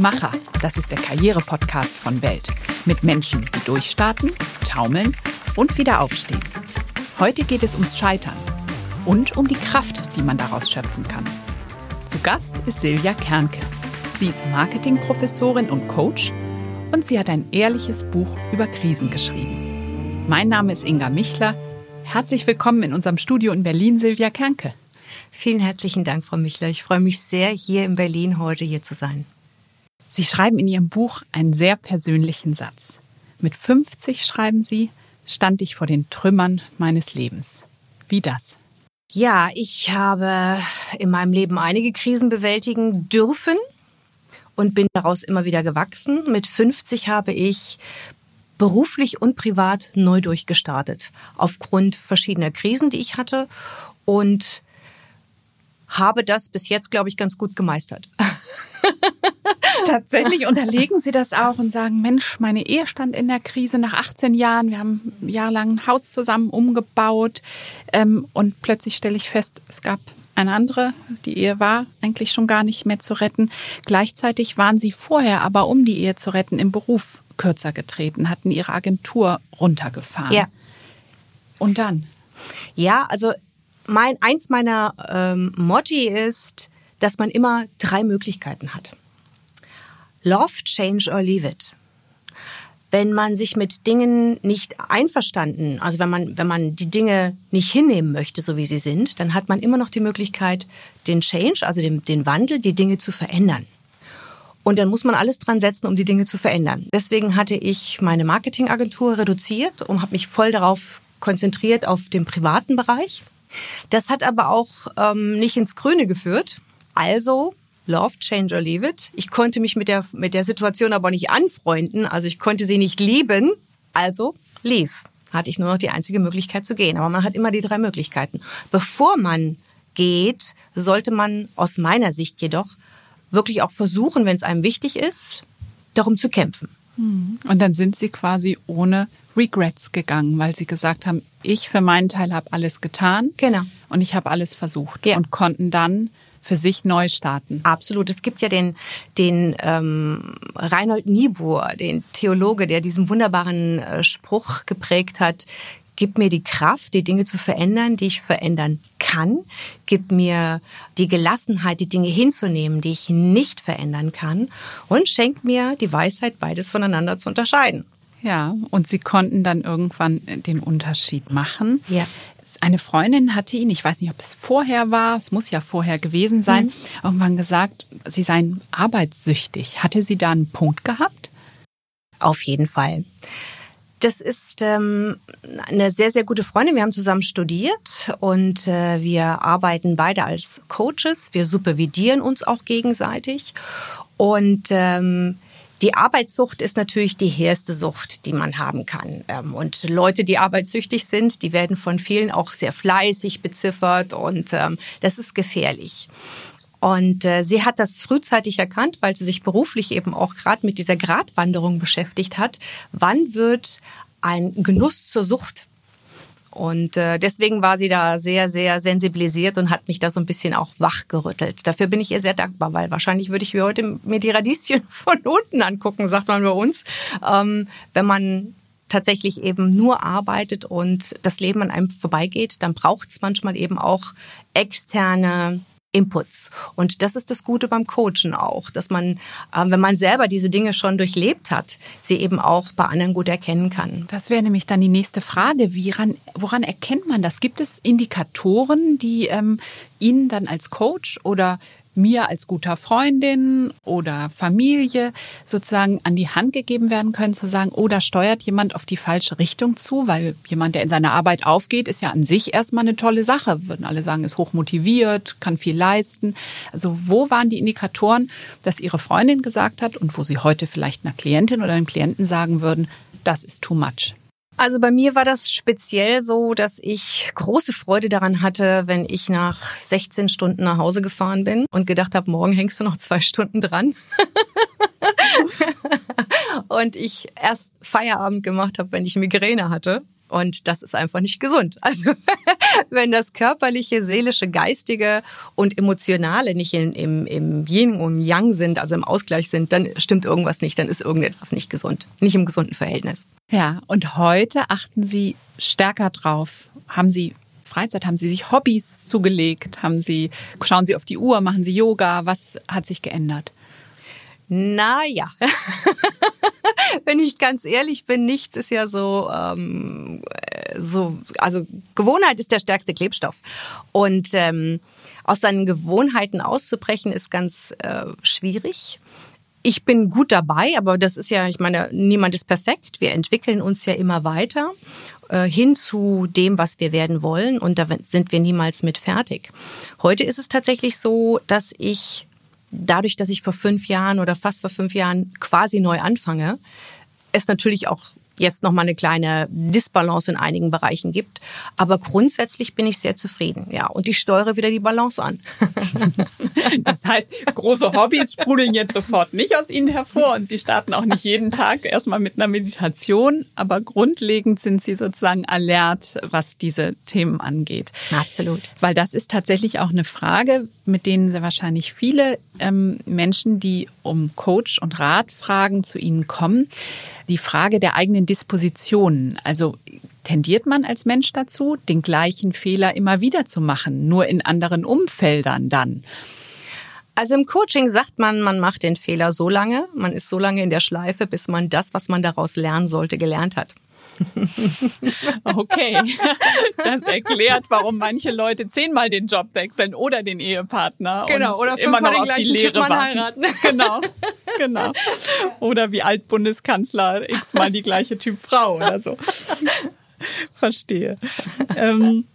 Macher, das ist der Karriere-Podcast von Welt. Mit Menschen, die durchstarten, taumeln und wieder aufstehen. Heute geht es ums Scheitern und um die Kraft, die man daraus schöpfen kann. Zu Gast ist Silvia Kernke. Sie ist Marketingprofessorin und Coach und sie hat ein ehrliches Buch über Krisen geschrieben. Mein Name ist Inga Michler. Herzlich willkommen in unserem Studio in Berlin, Silvia Kernke. Vielen herzlichen Dank, Frau Michler. Ich freue mich sehr, hier in Berlin heute hier zu sein. Sie schreiben in Ihrem Buch einen sehr persönlichen Satz. Mit 50 schreiben Sie, stand ich vor den Trümmern meines Lebens. Wie das? Ja, ich habe in meinem Leben einige Krisen bewältigen dürfen und bin daraus immer wieder gewachsen. Mit 50 habe ich beruflich und privat neu durchgestartet, aufgrund verschiedener Krisen, die ich hatte und habe das bis jetzt, glaube ich, ganz gut gemeistert. Tatsächlich unterlegen Sie das auch und sagen, Mensch, meine Ehe stand in der Krise nach 18 Jahren. Wir haben jahrelang ein Haus zusammen umgebaut ähm, und plötzlich stelle ich fest, es gab eine andere. Die Ehe war eigentlich schon gar nicht mehr zu retten. Gleichzeitig waren Sie vorher aber, um die Ehe zu retten, im Beruf kürzer getreten, hatten Ihre Agentur runtergefahren. Ja. Und dann? Ja, also mein, eins meiner ähm, Motti ist, dass man immer drei Möglichkeiten hat. Love, change or leave it. Wenn man sich mit Dingen nicht einverstanden, also wenn man, wenn man die Dinge nicht hinnehmen möchte, so wie sie sind, dann hat man immer noch die Möglichkeit, den Change, also den, den Wandel, die Dinge zu verändern. Und dann muss man alles dran setzen, um die Dinge zu verändern. Deswegen hatte ich meine Marketingagentur reduziert und habe mich voll darauf konzentriert auf den privaten Bereich. Das hat aber auch ähm, nicht ins Grüne geführt. Also Love, Change or Leave It. Ich konnte mich mit der, mit der Situation aber nicht anfreunden, also ich konnte sie nicht lieben. Also leave. Hatte ich nur noch die einzige Möglichkeit zu gehen. Aber man hat immer die drei Möglichkeiten. Bevor man geht, sollte man aus meiner Sicht jedoch wirklich auch versuchen, wenn es einem wichtig ist, darum zu kämpfen. Hm. Und dann sind Sie quasi ohne Regrets gegangen, weil Sie gesagt haben, ich für meinen Teil habe alles getan. Genau. Und ich habe alles versucht. Ja. Und konnten dann für sich neu starten. Absolut. Es gibt ja den, den ähm, Reinhold Niebuhr, den Theologe, der diesen wunderbaren äh, Spruch geprägt hat, Gib mir die Kraft, die Dinge zu verändern, die ich verändern kann. Gib mir die Gelassenheit, die Dinge hinzunehmen, die ich nicht verändern kann. Und schenk mir die Weisheit, beides voneinander zu unterscheiden. Ja, und Sie konnten dann irgendwann den Unterschied machen. Ja. Eine Freundin hatte ihn, ich weiß nicht, ob es vorher war, es muss ja vorher gewesen sein, mhm. irgendwann gesagt, sie seien arbeitssüchtig. Hatte sie da einen Punkt gehabt? Auf jeden Fall. Das ist ähm, eine sehr, sehr gute Freundin. Wir haben zusammen studiert und äh, wir arbeiten beide als Coaches. Wir supervidieren uns auch gegenseitig. Und ähm, die Arbeitssucht ist natürlich die härste Sucht, die man haben kann. Ähm, und Leute, die arbeitssüchtig sind, die werden von vielen auch sehr fleißig beziffert und ähm, das ist gefährlich. Und äh, sie hat das frühzeitig erkannt, weil sie sich beruflich eben auch gerade mit dieser Gratwanderung beschäftigt hat. Wann wird ein Genuss zur Sucht? Und äh, deswegen war sie da sehr, sehr sensibilisiert und hat mich da so ein bisschen auch wachgerüttelt. Dafür bin ich ihr sehr dankbar, weil wahrscheinlich würde ich mir heute mir die Radieschen von unten angucken, sagt man bei uns. Ähm, wenn man tatsächlich eben nur arbeitet und das Leben an einem vorbeigeht, dann braucht es manchmal eben auch externe Inputs. Und das ist das Gute beim Coachen auch, dass man, äh, wenn man selber diese Dinge schon durchlebt hat, sie eben auch bei anderen gut erkennen kann. Das wäre nämlich dann die nächste Frage. Woran, woran erkennt man das? Gibt es Indikatoren, die ähm, Ihnen dann als Coach oder mir als guter Freundin oder Familie sozusagen an die Hand gegeben werden können, zu sagen, oh, da steuert jemand auf die falsche Richtung zu, weil jemand, der in seiner Arbeit aufgeht, ist ja an sich erstmal eine tolle Sache. Würden alle sagen, ist hochmotiviert, kann viel leisten. Also wo waren die Indikatoren, dass Ihre Freundin gesagt hat und wo Sie heute vielleicht einer Klientin oder einem Klienten sagen würden, das ist too much? Also bei mir war das speziell so, dass ich große Freude daran hatte, wenn ich nach 16 Stunden nach Hause gefahren bin und gedacht habe, morgen hängst du noch zwei Stunden dran. und ich erst Feierabend gemacht habe, wenn ich Migräne hatte. Und das ist einfach nicht gesund. Also wenn das körperliche, seelische, geistige und emotionale nicht in, im, im Yin und Yang sind, also im Ausgleich sind, dann stimmt irgendwas nicht, dann ist irgendetwas nicht gesund, nicht im gesunden Verhältnis. Ja, und heute achten Sie stärker drauf. Haben Sie Freizeit? Haben Sie sich Hobbys zugelegt? Haben Sie, schauen Sie auf die Uhr? Machen Sie Yoga? Was hat sich geändert? Naja. Wenn ich ganz ehrlich bin, nichts ist ja so, ähm, so, also Gewohnheit ist der stärkste Klebstoff. Und ähm, aus seinen Gewohnheiten auszubrechen ist ganz äh, schwierig. Ich bin gut dabei, aber das ist ja, ich meine, niemand ist perfekt. Wir entwickeln uns ja immer weiter äh, hin zu dem, was wir werden wollen und da sind wir niemals mit fertig. Heute ist es tatsächlich so, dass ich dadurch, dass ich vor fünf Jahren oder fast vor fünf Jahren quasi neu anfange, es natürlich auch jetzt noch mal eine kleine Disbalance in einigen Bereichen gibt. Aber grundsätzlich bin ich sehr zufrieden. Ja, und ich steuere wieder die Balance an. Das heißt, große Hobbys sprudeln jetzt sofort nicht aus Ihnen hervor und Sie starten auch nicht jeden Tag erstmal mit einer Meditation, aber grundlegend sind Sie sozusagen alert, was diese Themen angeht. Absolut. Weil das ist tatsächlich auch eine Frage, mit denen sehr wahrscheinlich viele ähm, Menschen, die um Coach und Rat fragen, zu Ihnen kommen die Frage der eigenen Dispositionen. Also tendiert man als Mensch dazu, den gleichen Fehler immer wieder zu machen, nur in anderen Umfeldern dann? Also im Coaching sagt man, man macht den Fehler so lange, man ist so lange in der Schleife, bis man das, was man daraus lernen sollte, gelernt hat. Okay, das erklärt, warum manche Leute zehnmal den Job wechseln oder den Ehepartner genau, oder immer noch auf die Lehre heiraten. Genau, genau. Oder wie Altbundeskanzler x-mal die gleiche Typ Frau oder so. Verstehe. Ähm,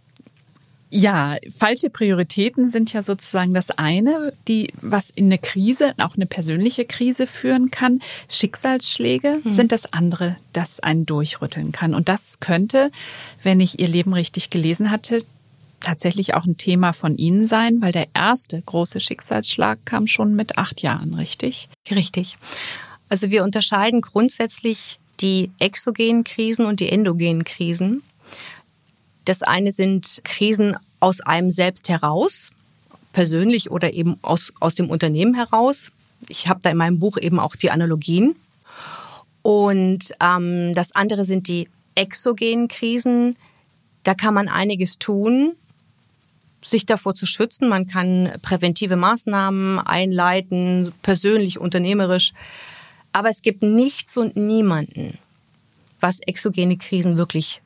ja, falsche Prioritäten sind ja sozusagen das eine, die was in eine Krise, auch eine persönliche Krise führen kann. Schicksalsschläge mhm. sind das andere, das einen durchrütteln kann. Und das könnte, wenn ich Ihr Leben richtig gelesen hatte, tatsächlich auch ein Thema von Ihnen sein, weil der erste große Schicksalsschlag kam schon mit acht Jahren, richtig? Richtig. Also wir unterscheiden grundsätzlich die exogenen Krisen und die endogenen Krisen. Das eine sind Krisen aus einem selbst heraus, persönlich oder eben aus, aus dem Unternehmen heraus. Ich habe da in meinem Buch eben auch die Analogien. Und ähm, das andere sind die exogenen Krisen. Da kann man einiges tun, sich davor zu schützen. Man kann präventive Maßnahmen einleiten, persönlich, unternehmerisch. Aber es gibt nichts und niemanden, was exogene Krisen wirklich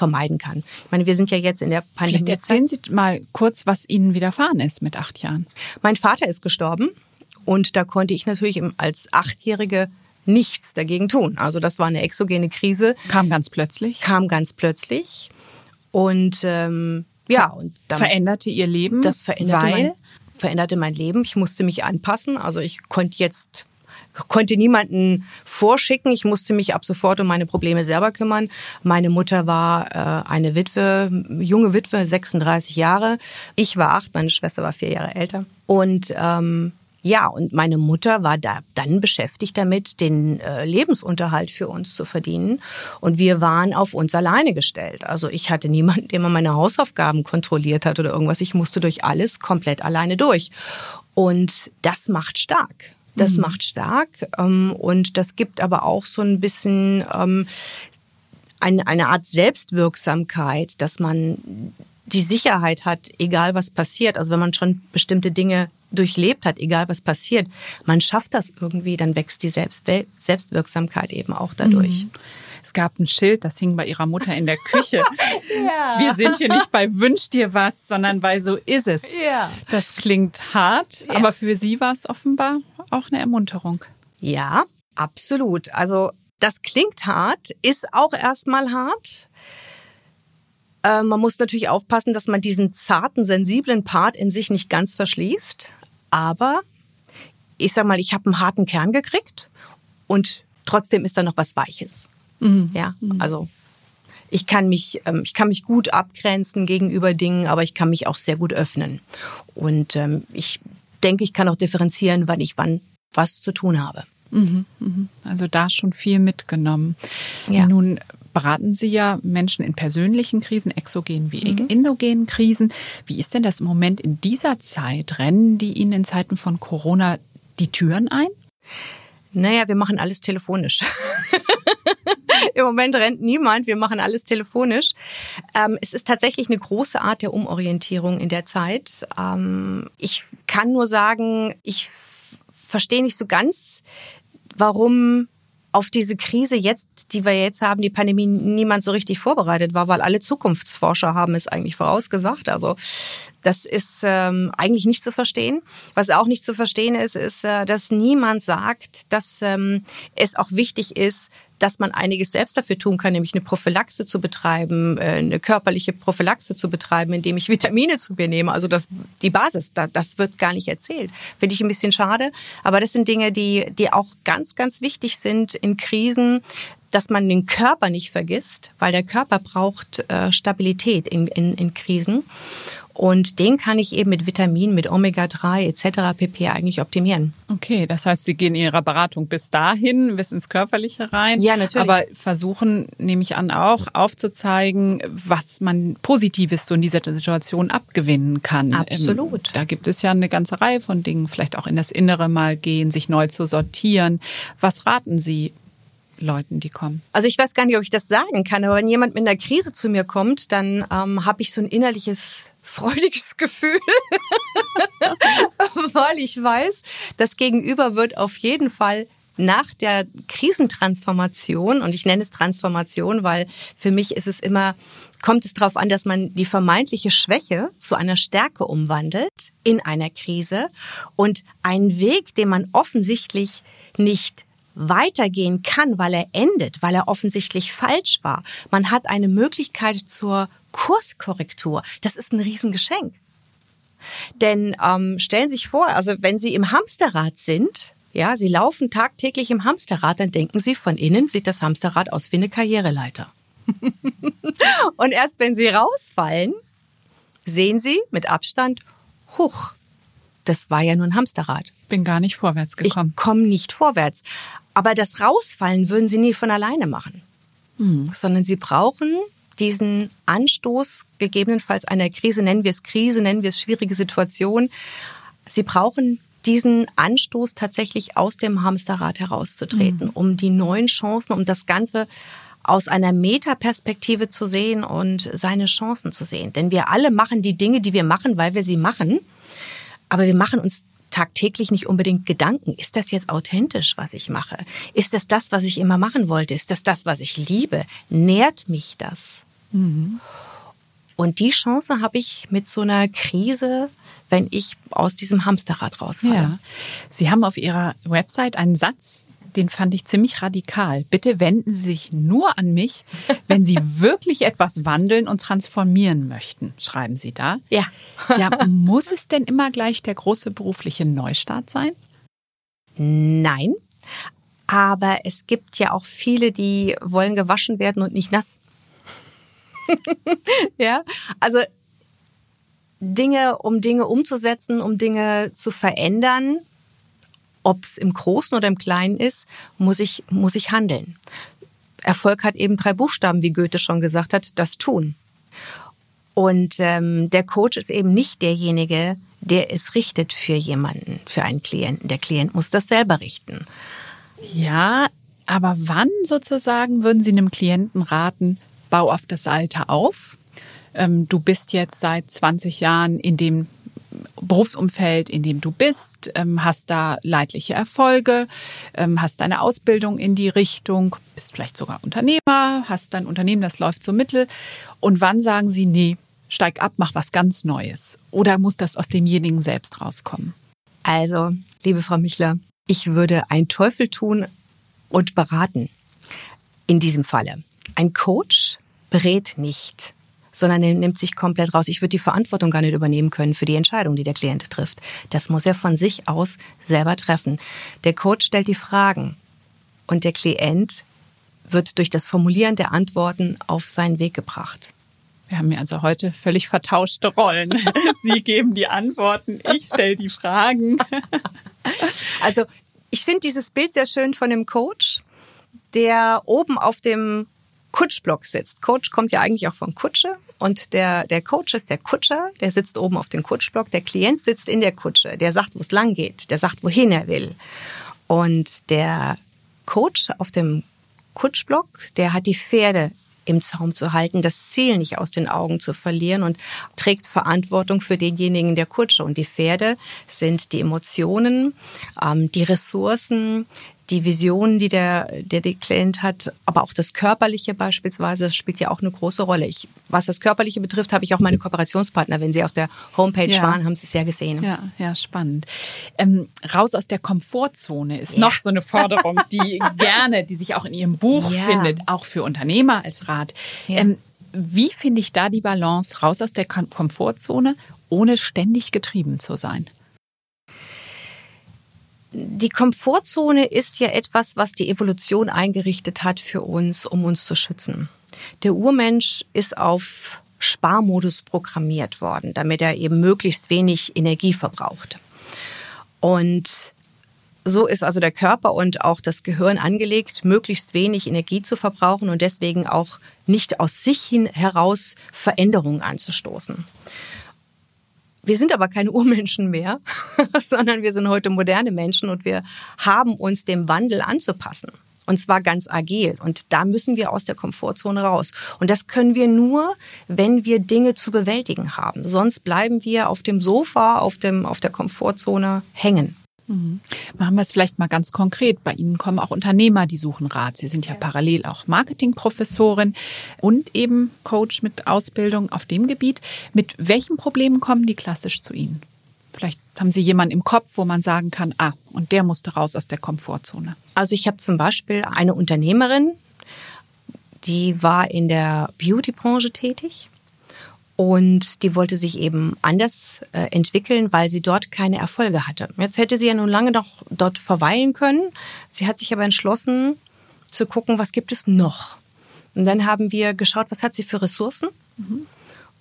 vermeiden kann. Ich meine, wir sind ja jetzt in der Pandemie. Vielleicht erzählen Sie mal kurz, was Ihnen widerfahren ist mit acht Jahren. Mein Vater ist gestorben und da konnte ich natürlich als Achtjährige nichts dagegen tun. Also das war eine exogene Krise. Kam ganz plötzlich. Kam ganz plötzlich. Und ähm, ja, und dann veränderte ihr Leben. Das veränderte weil mein, veränderte mein Leben. Ich musste mich anpassen. Also ich konnte jetzt konnte niemanden vorschicken. Ich musste mich ab sofort um meine Probleme selber kümmern. Meine Mutter war äh, eine Witwe, junge Witwe, 36 Jahre. Ich war acht, meine Schwester war vier Jahre älter. Und ähm, ja, und meine Mutter war da dann beschäftigt damit, den äh, Lebensunterhalt für uns zu verdienen. Und wir waren auf uns alleine gestellt. Also ich hatte niemanden, der mal meine Hausaufgaben kontrolliert hat oder irgendwas. Ich musste durch alles komplett alleine durch. Und das macht stark. Das mhm. macht stark ähm, und das gibt aber auch so ein bisschen ähm, eine, eine Art Selbstwirksamkeit, dass man die Sicherheit hat, egal was passiert. Also wenn man schon bestimmte Dinge durchlebt hat, egal was passiert, man schafft das irgendwie, dann wächst die Selbst Selbstwirksamkeit eben auch dadurch. Mhm. Es gab ein Schild, das hing bei ihrer Mutter in der Küche. ja. Wir sind hier nicht bei Wünsch dir was, sondern bei So ist es. Ja. Das klingt hart, ja. aber für sie war es offenbar auch eine Ermunterung. Ja, absolut. Also das klingt hart, ist auch erstmal hart. Äh, man muss natürlich aufpassen, dass man diesen zarten, sensiblen Part in sich nicht ganz verschließt. Aber ich sag mal, ich habe einen harten Kern gekriegt und trotzdem ist da noch was Weiches. Mhm. Ja, mhm. also ich kann mich, ähm, ich kann mich gut abgrenzen gegenüber Dingen, aber ich kann mich auch sehr gut öffnen. Und ähm, ich denke, ich kann auch differenzieren, wann ich wann was zu tun habe. Mhm, mhm. Also da schon viel mitgenommen. Ja. Nun beraten Sie ja Menschen in persönlichen Krisen, exogenen wie mhm. endogenen Krisen. Wie ist denn das im Moment in dieser Zeit? Rennen die Ihnen in Zeiten von Corona die Türen ein? Naja, wir machen alles telefonisch. Im Moment rennt niemand, wir machen alles telefonisch. Ähm, es ist tatsächlich eine große Art der Umorientierung in der Zeit. Ähm, ich kann nur sagen, ich verstehe nicht so ganz, warum auf diese Krise jetzt, die wir jetzt haben, die Pandemie, niemand so richtig vorbereitet war, weil alle Zukunftsforscher haben es eigentlich vorausgesagt. Also das ist ähm, eigentlich nicht zu verstehen. Was auch nicht zu verstehen ist, ist, äh, dass niemand sagt, dass ähm, es auch wichtig ist, dass man einiges selbst dafür tun kann, nämlich eine Prophylaxe zu betreiben, äh, eine körperliche Prophylaxe zu betreiben, indem ich Vitamine zu mir nehme. Also das, die Basis, das wird gar nicht erzählt. Finde ich ein bisschen schade. Aber das sind Dinge, die, die auch ganz, ganz wichtig sind in Krisen, dass man den Körper nicht vergisst, weil der Körper braucht äh, Stabilität in, in, in Krisen. Und den kann ich eben mit Vitaminen, mit Omega-3 etc. pp. eigentlich optimieren. Okay, das heißt, Sie gehen in Ihrer Beratung bis dahin, bis ins Körperliche rein. Ja, natürlich. Aber versuchen, nehme ich an, auch aufzuzeigen, was man Positives so in dieser Situation abgewinnen kann. Absolut. Ähm, da gibt es ja eine ganze Reihe von Dingen, vielleicht auch in das Innere mal gehen, sich neu zu sortieren. Was raten Sie Leuten, die kommen? Also ich weiß gar nicht, ob ich das sagen kann, aber wenn jemand mit einer Krise zu mir kommt, dann ähm, habe ich so ein innerliches freudiges Gefühl, weil ich weiß, das Gegenüber wird auf jeden Fall nach der Krisentransformation, und ich nenne es Transformation, weil für mich ist es immer, kommt es darauf an, dass man die vermeintliche Schwäche zu einer Stärke umwandelt in einer Krise und einen Weg, den man offensichtlich nicht weitergehen kann, weil er endet, weil er offensichtlich falsch war. Man hat eine Möglichkeit zur Kurskorrektur. Das ist ein Riesengeschenk. Denn ähm, stellen Sie sich vor, also wenn Sie im Hamsterrad sind, ja, Sie laufen tagtäglich im Hamsterrad, dann denken Sie, von innen sieht das Hamsterrad aus wie eine Karriereleiter. Und erst wenn Sie rausfallen, sehen Sie mit Abstand, huch, das war ja nur ein Hamsterrad. Bin gar nicht vorwärts gekommen. Ich komme nicht vorwärts. Aber das Rausfallen würden Sie nie von alleine machen, hm. sondern Sie brauchen diesen Anstoß gegebenenfalls einer Krise, nennen wir es Krise, nennen wir es schwierige Situation. Sie brauchen diesen Anstoß tatsächlich aus dem Hamsterrad herauszutreten, mhm. um die neuen Chancen, um das Ganze aus einer Metaperspektive zu sehen und seine Chancen zu sehen. Denn wir alle machen die Dinge, die wir machen, weil wir sie machen. Aber wir machen uns tagtäglich nicht unbedingt Gedanken. Ist das jetzt authentisch, was ich mache? Ist das das, was ich immer machen wollte? Ist das das, was ich liebe? Nährt mich das? Mhm. Und die Chance habe ich mit so einer Krise, wenn ich aus diesem Hamsterrad rausfalle. Ja. Sie haben auf Ihrer Website einen Satz, den fand ich ziemlich radikal. Bitte wenden Sie sich nur an mich, wenn Sie wirklich etwas wandeln und transformieren möchten, schreiben Sie da. Ja. ja, muss es denn immer gleich der große berufliche Neustart sein? Nein. Aber es gibt ja auch viele, die wollen gewaschen werden und nicht nass. ja, also Dinge, um Dinge umzusetzen, um Dinge zu verändern, ob es im Großen oder im Kleinen ist, muss ich, muss ich handeln. Erfolg hat eben drei Buchstaben, wie Goethe schon gesagt hat, das Tun. Und ähm, der Coach ist eben nicht derjenige, der es richtet für jemanden, für einen Klienten. Der Klient muss das selber richten. Ja, aber wann sozusagen würden Sie einem Klienten raten, bau auf das Alter auf. Ähm, du bist jetzt seit 20 Jahren in dem Berufsumfeld, in dem du bist, ähm, hast da leidliche Erfolge, ähm, hast deine Ausbildung in die Richtung, bist vielleicht sogar Unternehmer, hast dein Unternehmen, das läuft so mittel. Und wann sagen sie, nee, steig ab, mach was ganz Neues? Oder muss das aus demjenigen selbst rauskommen? Also, liebe Frau Michler, ich würde einen Teufel tun und beraten. In diesem Falle. Ein Coach berät nicht, sondern er nimmt sich komplett raus. Ich würde die Verantwortung gar nicht übernehmen können für die Entscheidung, die der Klient trifft. Das muss er von sich aus selber treffen. Der Coach stellt die Fragen und der Klient wird durch das Formulieren der Antworten auf seinen Weg gebracht. Wir haben ja also heute völlig vertauschte Rollen. Sie geben die Antworten, ich stelle die Fragen. Also Ich finde dieses Bild sehr schön von dem Coach, der oben auf dem Kutschblock sitzt. Coach kommt ja eigentlich auch von Kutsche und der, der Coach ist der Kutscher, der sitzt oben auf dem Kutschblock, der Klient sitzt in der Kutsche, der sagt, wo es lang geht, der sagt, wohin er will. Und der Coach auf dem Kutschblock, der hat die Pferde im Zaum zu halten, das Ziel nicht aus den Augen zu verlieren und trägt Verantwortung für denjenigen der Kutsche. Und die Pferde sind die Emotionen, ähm, die Ressourcen, die Visionen, die der, der, der Klient hat, aber auch das Körperliche beispielsweise, das spielt ja auch eine große Rolle. Ich, was das Körperliche betrifft, habe ich auch meine Kooperationspartner, wenn sie auf der Homepage ja. waren, haben sie es ja gesehen. Ja, ja, spannend. Ähm, raus aus der Komfortzone ist ja. noch so eine Forderung, die gerne, die sich auch in Ihrem Buch ja. findet, auch für Unternehmer als Rat. Ähm, wie finde ich da die Balance raus aus der Komfortzone, ohne ständig getrieben zu sein? Die Komfortzone ist ja etwas, was die Evolution eingerichtet hat für uns, um uns zu schützen. Der Urmensch ist auf Sparmodus programmiert worden, damit er eben möglichst wenig Energie verbraucht. Und so ist also der Körper und auch das Gehirn angelegt, möglichst wenig Energie zu verbrauchen und deswegen auch nicht aus sich heraus Veränderungen anzustoßen. Wir sind aber keine Urmenschen mehr, sondern wir sind heute moderne Menschen und wir haben uns dem Wandel anzupassen. Und zwar ganz agil. Und da müssen wir aus der Komfortzone raus. Und das können wir nur, wenn wir Dinge zu bewältigen haben. Sonst bleiben wir auf dem Sofa, auf, dem, auf der Komfortzone hängen. Mhm. Machen wir es vielleicht mal ganz konkret. Bei Ihnen kommen auch Unternehmer, die suchen Rat. Sie sind ja parallel auch Marketingprofessorin und eben Coach mit Ausbildung auf dem Gebiet. Mit welchen Problemen kommen die klassisch zu Ihnen? Vielleicht haben Sie jemanden im Kopf, wo man sagen kann, ah, und der musste raus aus der Komfortzone. Also ich habe zum Beispiel eine Unternehmerin, die war in der Beauty-Branche tätig und die wollte sich eben anders äh, entwickeln, weil sie dort keine Erfolge hatte. Jetzt hätte sie ja nun lange noch dort verweilen können. Sie hat sich aber entschlossen zu gucken, was gibt es noch. Und dann haben wir geschaut, was hat sie für Ressourcen. Mhm.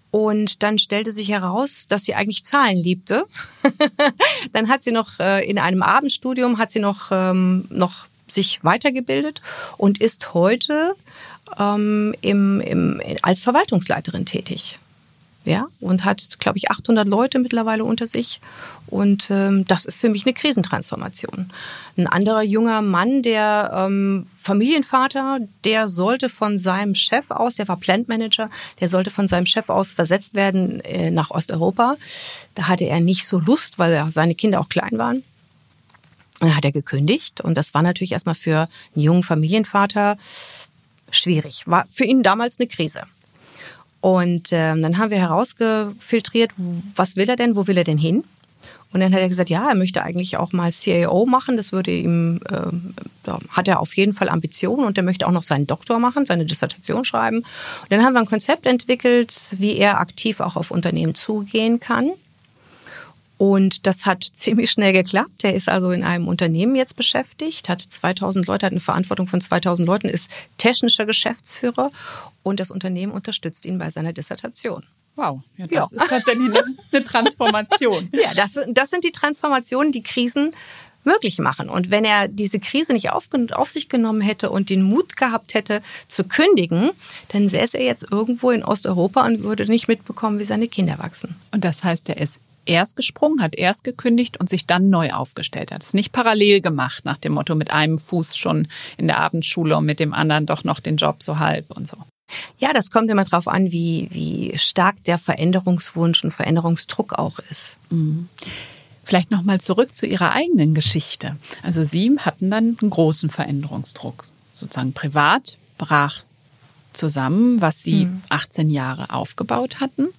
Und dann stellte sich heraus, dass sie eigentlich Zahlen liebte. dann hat sie noch äh, in einem Abendstudium hat sie noch ähm, noch sich weitergebildet und ist heute ähm, im, im, als Verwaltungsleiterin tätig ja, und hat, glaube ich, 800 Leute mittlerweile unter sich. Und ähm, das ist für mich eine Krisentransformation. Ein anderer junger Mann, der ähm, Familienvater, der sollte von seinem Chef aus, der war Plantmanager, der sollte von seinem Chef aus versetzt werden äh, nach Osteuropa. Da hatte er nicht so Lust, weil ja seine Kinder auch klein waren. Dann hat er gekündigt und das war natürlich erstmal für einen jungen Familienvater schwierig. War für ihn damals eine Krise. Und ähm, dann haben wir herausgefiltriert, was will er denn, wo will er denn hin? Und dann hat er gesagt, ja, er möchte eigentlich auch mal CAO machen. Das würde ihm, äh, hat er auf jeden Fall Ambitionen und er möchte auch noch seinen Doktor machen, seine Dissertation schreiben. Und dann haben wir ein Konzept entwickelt, wie er aktiv auch auf Unternehmen zugehen kann. Und das hat ziemlich schnell geklappt. Er ist also in einem Unternehmen jetzt beschäftigt, hat 2000 Leute, hat eine Verantwortung von 2000 Leuten, ist technischer Geschäftsführer und das Unternehmen unterstützt ihn bei seiner Dissertation. Wow, ja, das ja. ist tatsächlich eine, eine Transformation. ja, das, das sind die Transformationen, die Krisen möglich machen. Und wenn er diese Krise nicht auf, auf, sich genommen hätte und den Mut gehabt hätte zu kündigen, dann säße er jetzt irgendwo in Osteuropa und würde nicht mitbekommen, wie seine Kinder wachsen. Und das heißt, er ist erst gesprungen, hat erst gekündigt und sich dann neu aufgestellt. Hat es nicht parallel gemacht, nach dem Motto mit einem Fuß schon in der Abendschule und mit dem anderen doch noch den Job so halb und so. Ja, das kommt immer darauf an, wie, wie stark der Veränderungswunsch und Veränderungsdruck auch ist. Mhm. Vielleicht nochmal zurück zu Ihrer eigenen Geschichte. Also Sie hatten dann einen großen Veränderungsdruck. Sozusagen privat brach zusammen, was Sie 18 mhm. Jahre aufgebaut hatten.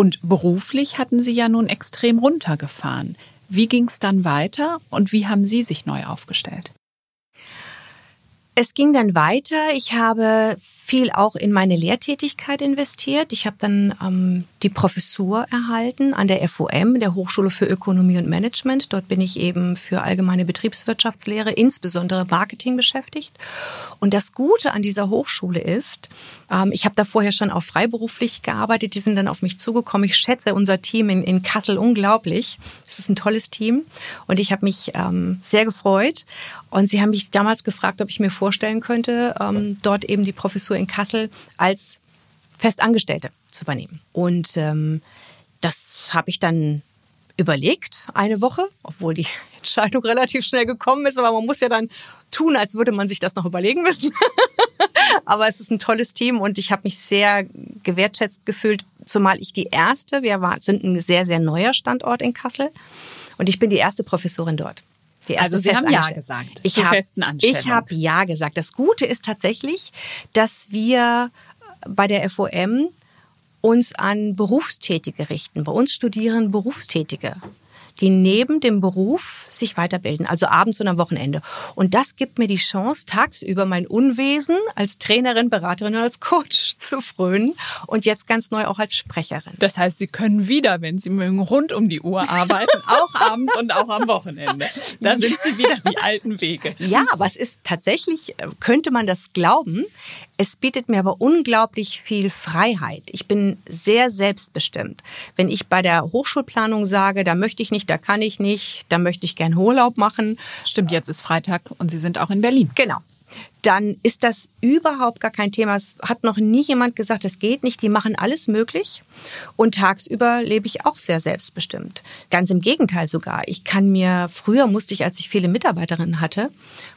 Und beruflich hatten Sie ja nun extrem runtergefahren. Wie ging es dann weiter und wie haben Sie sich neu aufgestellt? Es ging dann weiter. Ich habe viel auch in meine Lehrtätigkeit investiert. Ich habe dann ähm, die Professur erhalten an der FOM, der Hochschule für Ökonomie und Management. Dort bin ich eben für allgemeine Betriebswirtschaftslehre, insbesondere Marketing beschäftigt. Und das Gute an dieser Hochschule ist, ich habe da vorher schon auch freiberuflich gearbeitet, die sind dann auf mich zugekommen. Ich schätze unser Team in, in Kassel unglaublich. Es ist ein tolles Team und ich habe mich ähm, sehr gefreut. Und sie haben mich damals gefragt, ob ich mir vorstellen könnte, ähm, dort eben die Professur in Kassel als Festangestellte zu übernehmen. Und ähm, das habe ich dann überlegt, eine Woche, obwohl die Entscheidung relativ schnell gekommen ist, aber man muss ja dann tun, als würde man sich das noch überlegen müssen. aber es ist ein tolles Team und ich habe mich sehr gewertschätzt gefühlt, zumal ich die erste, wir war, sind ein sehr, sehr neuer Standort in Kassel und ich bin die erste Professorin dort. also Sie haben Ja gesagt. Ich habe hab Ja gesagt. Das Gute ist tatsächlich, dass wir bei der FOM uns an Berufstätige richten. Bei uns studieren Berufstätige die neben dem Beruf sich weiterbilden, also abends und am Wochenende. Und das gibt mir die Chance, tagsüber mein Unwesen als Trainerin, Beraterin und als Coach zu frönen und jetzt ganz neu auch als Sprecherin. Das heißt, Sie können wieder, wenn Sie mögen, rund um die Uhr arbeiten, auch abends und auch am Wochenende. Da sind Sie wieder die alten Wege. Ja, aber es ist tatsächlich, äh, könnte man das glauben, es bietet mir aber unglaublich viel Freiheit. Ich bin sehr selbstbestimmt. Wenn ich bei der Hochschulplanung sage, da möchte ich nicht, da kann ich nicht, da möchte ich gern Urlaub machen. Stimmt, jetzt ist Freitag und Sie sind auch in Berlin. Genau dann ist das überhaupt gar kein Thema. Es hat noch nie jemand gesagt, es geht nicht. Die machen alles möglich. Und tagsüber lebe ich auch sehr selbstbestimmt. Ganz im Gegenteil sogar. Ich kann mir, früher musste ich, als ich viele Mitarbeiterinnen hatte,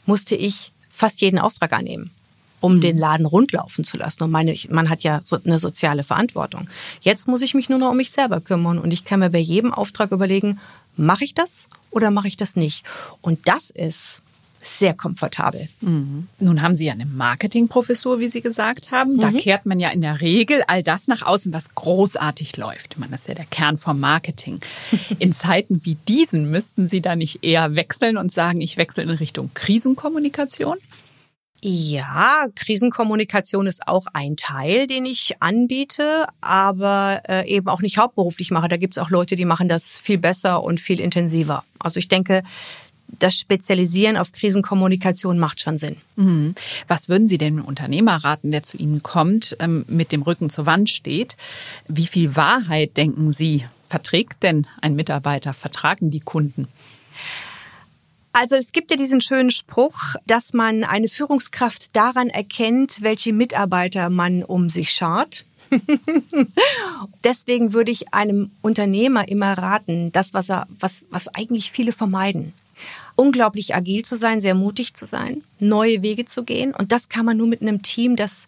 musste ich fast jeden Auftrag annehmen um mhm. den Laden rundlaufen zu lassen. Und meine, man hat ja so eine soziale Verantwortung. Jetzt muss ich mich nur noch um mich selber kümmern und ich kann mir bei jedem Auftrag überlegen, mache ich das oder mache ich das nicht? Und das ist sehr komfortabel. Mhm. Nun haben Sie ja eine Marketingprofessur, wie Sie gesagt haben. Da mhm. kehrt man ja in der Regel all das nach außen, was großartig läuft. Das ist ja der Kern vom Marketing. In Zeiten wie diesen müssten Sie da nicht eher wechseln und sagen, ich wechsle in Richtung Krisenkommunikation? Ja, Krisenkommunikation ist auch ein Teil, den ich anbiete, aber äh, eben auch nicht hauptberuflich mache. Da gibt es auch Leute, die machen das viel besser und viel intensiver. Also ich denke, das Spezialisieren auf Krisenkommunikation macht schon Sinn. Mhm. Was würden Sie einem Unternehmer raten, der zu Ihnen kommt, ähm, mit dem Rücken zur Wand steht? Wie viel Wahrheit, denken Sie, verträgt denn ein Mitarbeiter, vertragen die Kunden? Also es gibt ja diesen schönen Spruch, dass man eine Führungskraft daran erkennt, welche Mitarbeiter man um sich schart. Deswegen würde ich einem Unternehmer immer raten, das, was, er, was, was eigentlich viele vermeiden. Unglaublich agil zu sein, sehr mutig zu sein, neue Wege zu gehen. Und das kann man nur mit einem Team, das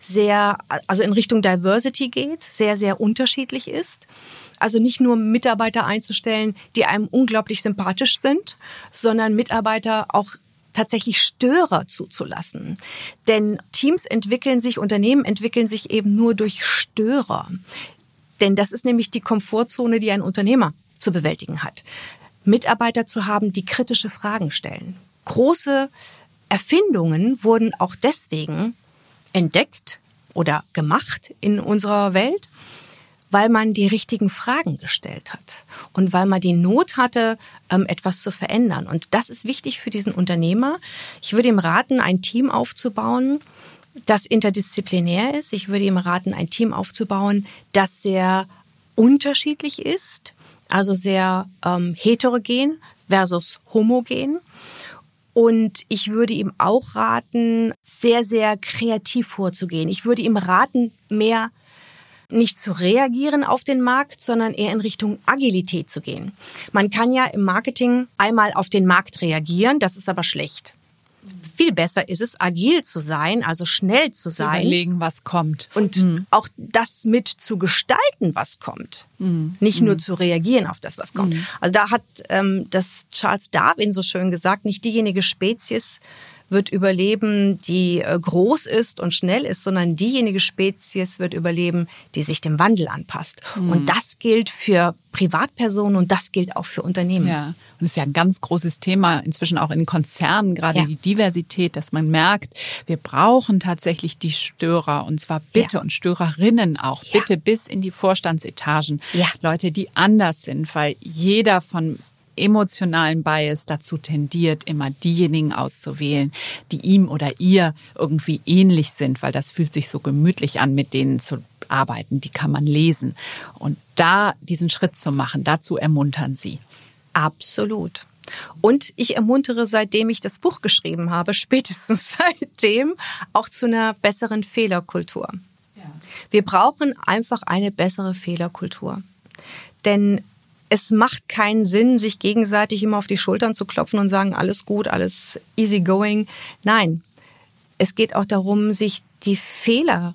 sehr, also in Richtung Diversity geht, sehr, sehr unterschiedlich ist. Also nicht nur Mitarbeiter einzustellen, die einem unglaublich sympathisch sind, sondern Mitarbeiter auch tatsächlich Störer zuzulassen. Denn Teams entwickeln sich, Unternehmen entwickeln sich eben nur durch Störer. Denn das ist nämlich die Komfortzone, die ein Unternehmer zu bewältigen hat. Mitarbeiter zu haben, die kritische Fragen stellen. Große Erfindungen wurden auch deswegen entdeckt oder gemacht in unserer Welt, weil man die richtigen Fragen gestellt hat und weil man die Not hatte, ähm, etwas zu verändern. Und das ist wichtig für diesen Unternehmer. Ich würde ihm raten, ein Team aufzubauen, das interdisziplinär ist. Ich würde ihm raten, ein Team aufzubauen, das sehr unterschiedlich ist, also sehr ähm, heterogen versus homogen. Und ich würde ihm auch raten, sehr, sehr kreativ vorzugehen. Ich würde ihm raten, mehr nicht zu reagieren auf den Markt, sondern eher in Richtung Agilität zu gehen. Man kann ja im Marketing einmal auf den Markt reagieren, das ist aber schlecht. Viel besser ist es, agil zu sein, also schnell zu sein. Überlegen, was kommt. Und mhm. auch das mit zu gestalten, was kommt. Mhm. Nicht nur mhm. zu reagieren auf das, was kommt. Mhm. Also da hat ähm, das Charles Darwin so schön gesagt, nicht diejenige Spezies wird überleben, die äh, groß ist und schnell ist, sondern diejenige Spezies wird überleben, die sich dem Wandel anpasst. Mhm. Und das gilt für Privatpersonen und das gilt auch für Unternehmen. Ja, und es ist ja ein ganz großes Thema inzwischen auch in Konzernen, gerade ja. die Diversität, dass man merkt, wir brauchen tatsächlich die Störer und zwar bitte ja. und Störerinnen auch, ja. bitte bis in die Vorstandsetagen. Leute, die anders sind, weil jeder von emotionalen Bias dazu tendiert, immer diejenigen auszuwählen, die ihm oder ihr irgendwie ähnlich sind, weil das fühlt sich so gemütlich an, mit denen zu arbeiten, die kann man lesen. Und da diesen Schritt zu machen, dazu ermuntern Sie. Absolut. Und ich ermuntere, seitdem ich das Buch geschrieben habe, spätestens seitdem, auch zu einer besseren Fehlerkultur. Wir brauchen einfach eine bessere Fehlerkultur. Denn es macht keinen Sinn, sich gegenseitig immer auf die Schultern zu klopfen und sagen, alles gut, alles easy going. Nein, es geht auch darum, sich die Fehler,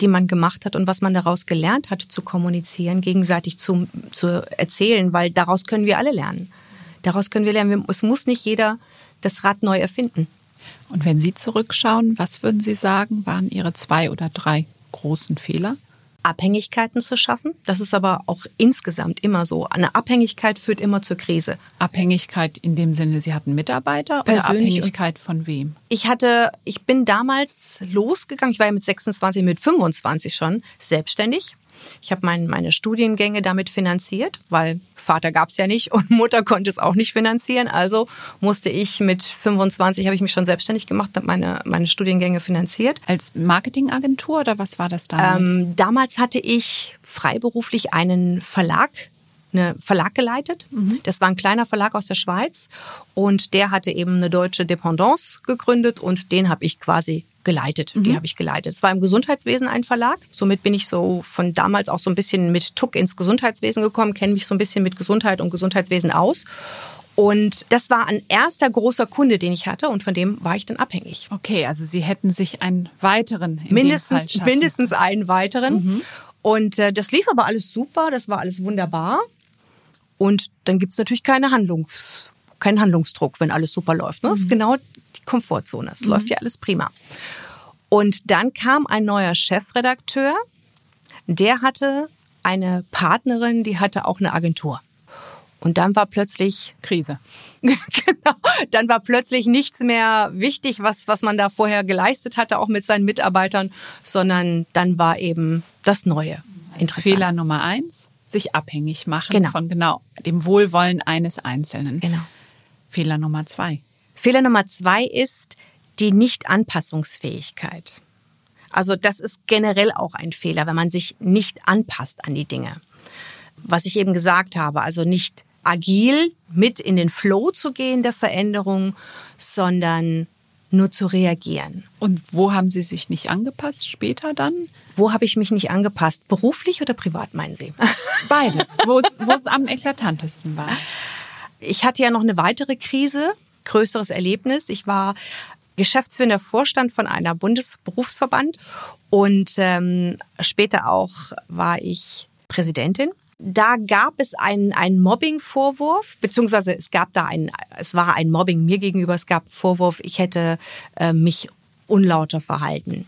die man gemacht hat und was man daraus gelernt hat, zu kommunizieren, gegenseitig zu, zu erzählen, weil daraus können wir alle lernen. Daraus können wir lernen. Es muss nicht jeder das Rad neu erfinden. Und wenn Sie zurückschauen, was würden Sie sagen, waren Ihre zwei oder drei großen Fehler? Abhängigkeiten zu schaffen. Das ist aber auch insgesamt immer so. Eine Abhängigkeit führt immer zur Krise. Abhängigkeit in dem Sinne, Sie hatten Mitarbeiter oder Abhängigkeit von wem? Ich hatte, ich bin damals losgegangen. Ich war ja mit 26, mit 25 schon selbstständig ich habe mein, meine Studiengänge damit finanziert, weil Vater gab es ja nicht und Mutter konnte es auch nicht finanzieren. Also musste ich mit 25, habe ich mich schon selbstständig gemacht, habe meine, meine Studiengänge finanziert. Als Marketingagentur oder was war das damals? Ähm, damals hatte ich freiberuflich einen Verlag eine Verlag geleitet. Mhm. Das war ein kleiner Verlag aus der Schweiz und der hatte eben eine deutsche Dependance gegründet und den habe ich quasi geleitet. Mhm. Die habe ich geleitet. Es war im Gesundheitswesen ein Verlag. Somit bin ich so von damals auch so ein bisschen mit Tuck ins Gesundheitswesen gekommen, kenne mich so ein bisschen mit Gesundheit und Gesundheitswesen aus. Und das war ein erster großer Kunde, den ich hatte und von dem war ich dann abhängig. Okay, also Sie hätten sich einen weiteren mindestens mindestens einen weiteren. Mhm. Und äh, das lief aber alles super, das war alles wunderbar. Und dann gibt es natürlich keine Handlungs, keinen Handlungsdruck, wenn alles super läuft. Ne? Das ist mhm. genau die Komfortzone. Es mhm. läuft ja alles prima. Und dann kam ein neuer Chefredakteur, der hatte eine Partnerin, die hatte auch eine Agentur. Und dann war plötzlich Krise. genau. Dann war plötzlich nichts mehr wichtig, was, was man da vorher geleistet hatte, auch mit seinen Mitarbeitern, sondern dann war eben das Neue interessant. Fehler Nummer eins, sich abhängig machen genau. von genau dem Wohlwollen eines Einzelnen. Genau. Fehler Nummer zwei. Fehler Nummer zwei ist die Nicht-Anpassungsfähigkeit. Also das ist generell auch ein Fehler, wenn man sich nicht anpasst an die Dinge. Was ich eben gesagt habe, also nicht agil mit in den Flow zu gehen der Veränderung, sondern nur zu reagieren. Und wo haben Sie sich nicht angepasst später dann? Wo habe ich mich nicht angepasst? Beruflich oder privat, meinen Sie? Beides, wo es, wo es am eklatantesten war. Ich hatte ja noch eine weitere Krise größeres Erlebnis. Ich war geschäftsführender Vorstand von einer Bundesberufsverband und ähm, später auch war ich Präsidentin. Da gab es einen, einen Mobbing-Vorwurf, beziehungsweise es gab da ein, es war ein Mobbing mir gegenüber, es gab einen Vorwurf, ich hätte äh, mich unlauter verhalten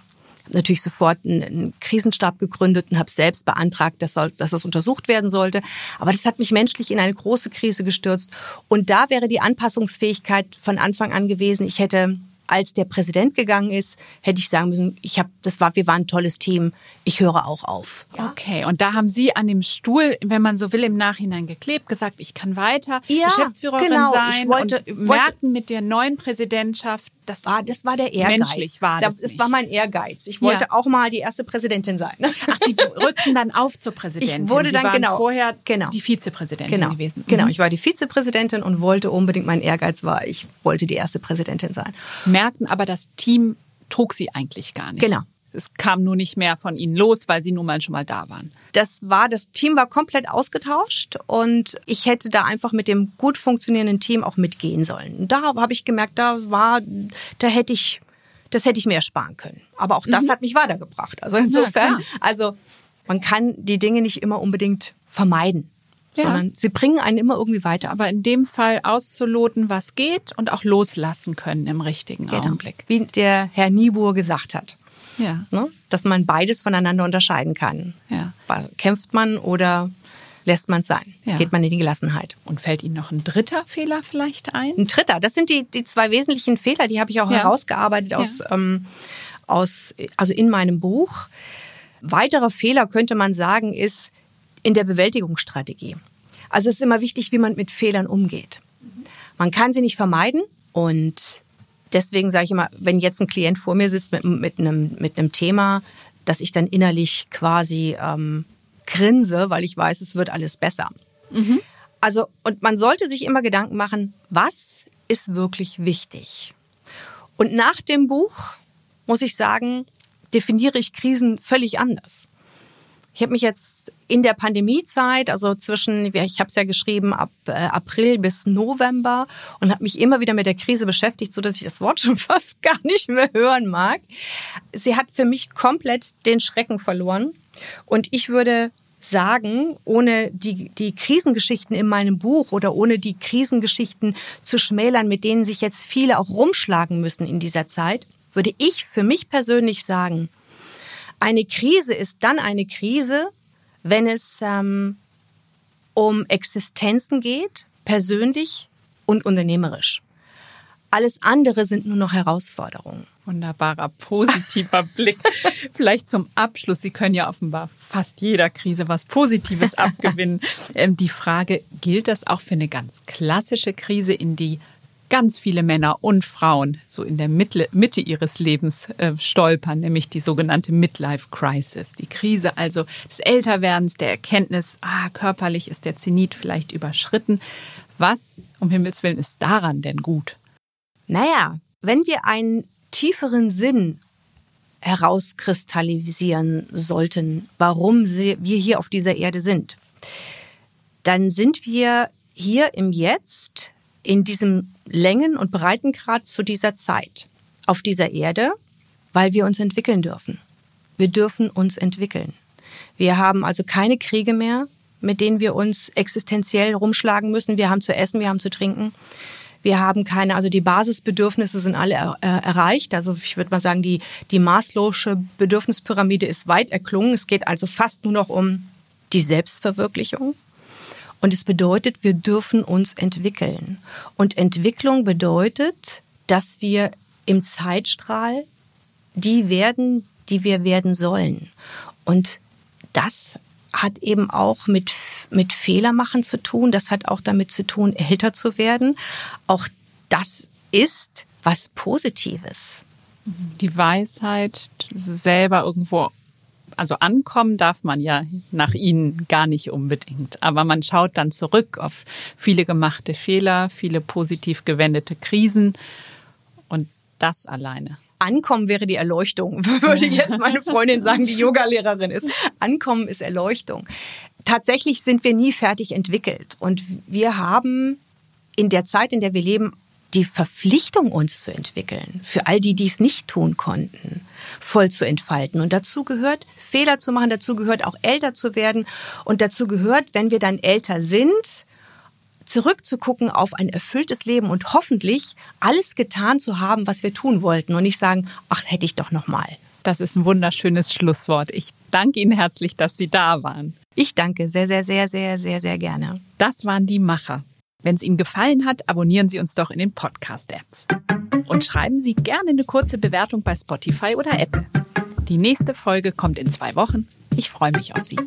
natürlich sofort einen, Krisenstab gegründet und habe selbst beantragt, dass, soll, dass das untersucht werden sollte. Aber das hat mich menschlich in eine große Krise gestürzt. Und da wäre die Anpassungsfähigkeit von Anfang an gewesen. Ich hätte als der Präsident gegangen ist, hätte ich sagen müssen, ich habe, das war, wir waren ein tolles Team. Ich höre auch auf. Ja? Okay, und da haben Sie an dem Stuhl, wenn man so will, im Nachhinein geklebt, gesagt, ich kann weiter ja, Geschäftsführerin genau. sein ich wollte, und merken mit der neuen Präsidentschaft, das war, das war der Ehrgeiz. Menschlich war das. Das, war mein Ehrgeiz. Ich wollte ja. auch mal die erste Präsidentin sein. Ach, Sie rückten dann auf zur Präsidentin. Ich wurde Sie dann genau vorher genau. die Vizepräsidentin genau. gewesen. Genau, mhm. ich war die Vizepräsidentin und wollte unbedingt, mein Ehrgeiz war, ich wollte die erste Präsidentin sein. Merkten aber, das Team trug Sie eigentlich gar nicht. Genau. Es kam nur nicht mehr von Ihnen los, weil Sie nun mal schon mal da waren. Das war, das Team war komplett ausgetauscht und ich hätte da einfach mit dem gut funktionierenden Team auch mitgehen sollen. Da habe ich gemerkt, da war, da hätte ich, das hätte ich mir ersparen können. Aber auch das mhm. hat mich weitergebracht. Also insofern, also man kann die Dinge nicht immer unbedingt vermeiden. ja. sondern sie bringen einen immer irgendwie weiter. Aber in dem Fall auszuloten, was geht und auch loslassen können im richtigen genau. Augenblick. Wie der Herr Niebuhr gesagt hat. Ja. Ne? Dass man beides voneinander unterscheiden kann. Ja. Kämpft man oder lässt man es sein? Ja. Geht man in die Gelassenheit? Und fällt Ihnen noch ein dritter Fehler vielleicht ein? Ein dritter. Das sind die, die zwei wesentlichen Fehler, die habe ich auch herausgearbeitet aus, ähm, aus, also in meinem Buch. Weiterer Fehler könnte man sagen, ist in der Bewältigungsstrategie. Also es ist immer wichtig, wie man mit Fehlern umgeht. Man kann sie nicht vermeiden und deswegen sage ich immer, wenn jetzt ein Klient vor mir sitzt mit, mit, einem, mit einem Thema, dass ich dann innerlich quasi ähm, grinse, weil ich weiß, es wird alles besser. Mhm. Also, und man sollte sich immer Gedanken machen, was ist wirklich wichtig? Und nach dem Buch, muss ich sagen, definiere ich Krisen völlig anders. Ich habe mich jetzt in der Pandemiezeit, also zwischen, ich habe es ja geschrieben, ab äh, April bis November und habe mich immer wieder mit der Krise beschäftigt, so dass ich das Wort schon fast gar nicht mehr hören mag. Sie hat für mich komplett den Schrecken verloren und ich würde sagen, ohne die, die Krisengeschichten in meinem Buch oder ohne die Krisengeschichten zu schmälern, mit denen sich jetzt viele auch rumschlagen müssen in dieser Zeit, würde ich für mich persönlich sagen, eine Krise ist dann eine Krise, wenn es ähm, um Existenzen geht, persönlich und unternehmerisch. Alles andere sind nur noch Herausforderungen. Wunderbarer, positiver Blick. Vielleicht zum Abschluss. Sie können ja offenbar fast jeder Krise was Positives abgewinnen. Ähm, die Frage, gilt das auch für eine ganz klassische Krise, in die ganz viele Männer und Frauen so in der Mitte, Mitte ihres Lebens äh, stolpern, nämlich die sogenannte Midlife Crisis. Die Krise also des Älterwerdens, der Erkenntnis, ah, körperlich ist der Zenit vielleicht überschritten. Was, um Himmels Willen, ist daran denn gut? Naja, wenn wir einen tieferen Sinn herauskristallisieren sollten, warum wir hier auf dieser Erde sind, dann sind wir hier im Jetzt in diesem Längen- und Breitengrad zu dieser Zeit auf dieser Erde, weil wir uns entwickeln dürfen. Wir dürfen uns entwickeln. Wir haben also keine Kriege mehr, mit denen wir uns existenziell rumschlagen müssen. Wir haben zu essen, wir haben zu trinken. Wir haben keine, also die Basisbedürfnisse sind alle er, äh, erreicht. Also ich würde mal sagen, die, die maßlose Bedürfnispyramide ist weit erklungen. Es geht also fast nur noch um die Selbstverwirklichung. Und es bedeutet, wir dürfen uns entwickeln. Und Entwicklung bedeutet, dass wir im Zeitstrahl die werden, die wir werden sollen. Und das hat eben auch mit, mit Fehlermachen zu tun. Das hat auch damit zu tun, älter zu werden. Auch das ist was Positives. Die Weisheit, selber irgendwo also ankommen darf man ja nach ihnen gar nicht unbedingt. Aber man schaut dann zurück auf viele gemachte Fehler, viele positiv gewendete Krisen und das alleine. Ankommen wäre die Erleuchtung, würde jetzt meine Freundin sagen, die Yogalehrerin ist. Ankommen ist Erleuchtung. Tatsächlich sind wir nie fertig entwickelt und wir haben in der Zeit, in der wir leben, die Verpflichtung, uns zu entwickeln, für all die, die es nicht tun konnten, voll zu entfalten. Und dazu gehört, Fehler zu machen, dazu gehört auch älter zu werden und dazu gehört, wenn wir dann älter sind, zurückzugucken auf ein erfülltes Leben und hoffentlich alles getan zu haben, was wir tun wollten und nicht sagen, ach, hätte ich doch noch mal. Das ist ein wunderschönes Schlusswort. Ich danke Ihnen herzlich, dass Sie da waren. Ich danke sehr, sehr, sehr, sehr, sehr, sehr gerne. Das waren die Macher. Wenn es Ihnen gefallen hat, abonnieren Sie uns doch in den Podcast-Apps. Und schreiben Sie gerne eine kurze Bewertung bei Spotify oder Apple. Die nächste Folge kommt in zwei Wochen. Ich freue mich auf Sie.